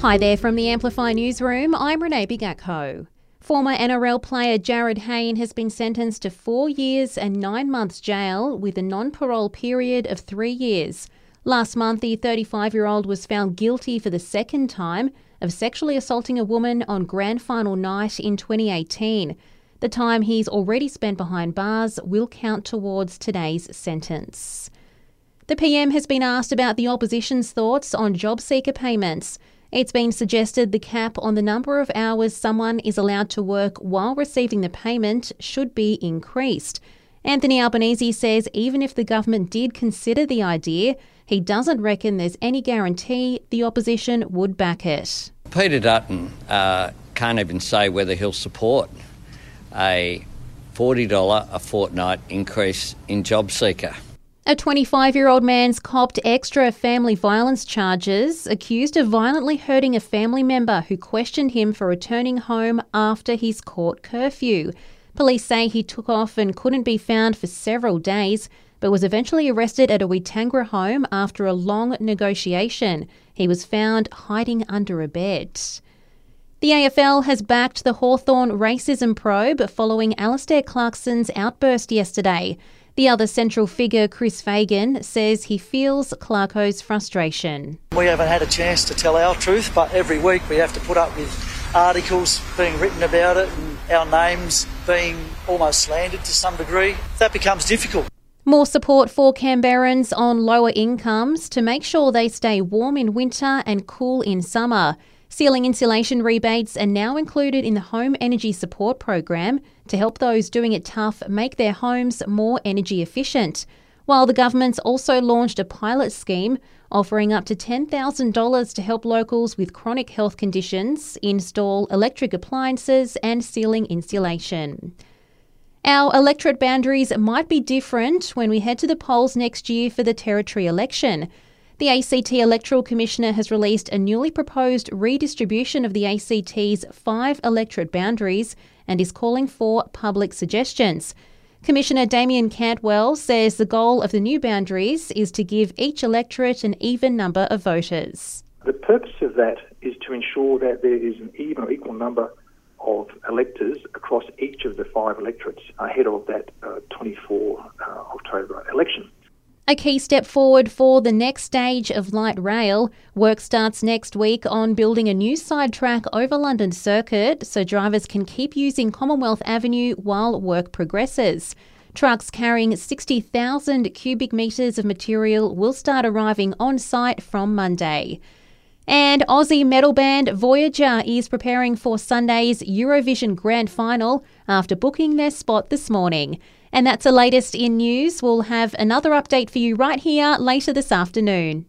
Hi there from the Amplify Newsroom. I'm Renee Bigakho. Former NRL player Jarryd Hayne has been sentenced to four years and nine months jail with a non parole period of three years. Last month, the 35 year old was found guilty for the second time of sexually assaulting a woman on grand final night in 2018. The time he's already spent behind bars will count towards today's sentence. The PM has been asked about the opposition's thoughts on job seeker payments. It's been suggested the cap on the number of hours someone is allowed to work while receiving the payment should be increased. Anthony Albanese says even if the government did consider the idea, he doesn't reckon there's any guarantee the opposition would back it. Peter Dutton uh, can't even say whether he'll support a $40 a fortnight increase in job seeker. A 25 year old man's copped extra family violence charges, accused of violently hurting a family member who questioned him for returning home after his court curfew. Police say he took off and couldn't be found for several days, but was eventually arrested at a Weetangera home after a long negotiation. He was found hiding under a bed. The AFL has backed the Hawthorn racism probe following Alastair Clarkson's outburst yesterday. The other central figure, Chris Fagan, says he feels Clarko's frustration. We haven't had a chance to tell our truth, but every week we have to put up with articles being written about it and our names being almost slandered to some degree. That becomes difficult. More support for Canberrans on lower incomes to make sure they stay warm in winter and cool in summer. Ceiling insulation rebates are now included in the Home Energy Support Program to help those doing it tough make their homes more energy efficient. While the government's also launched a pilot scheme offering up to $10,000 to help locals with chronic health conditions install electric appliances and ceiling insulation. Our electorate boundaries might be different when we head to the polls next year for the Territory election. The ACT Electoral Commissioner has released a newly proposed redistribution of the ACT's five electorate boundaries and is calling for public suggestions. Commissioner Damian Cantwell says the goal of the new boundaries is to give each electorate an even number of voters. The purpose of that is to ensure that there is an even or equal number of electors across each of the five electorates ahead of that uh, 24 uh, October election. A key step forward for the next stage of light rail. Work starts next week on building a new side track over London Circuit so drivers can keep using Commonwealth Avenue while work progresses. Trucks carrying 60,000 cubic metres of material will start arriving on site from Monday. And Aussie metal band Voyager is preparing for Sunday's Eurovision Grand Final after booking their spot this morning. And that's the latest in news. We'll have another update for you right here later this afternoon.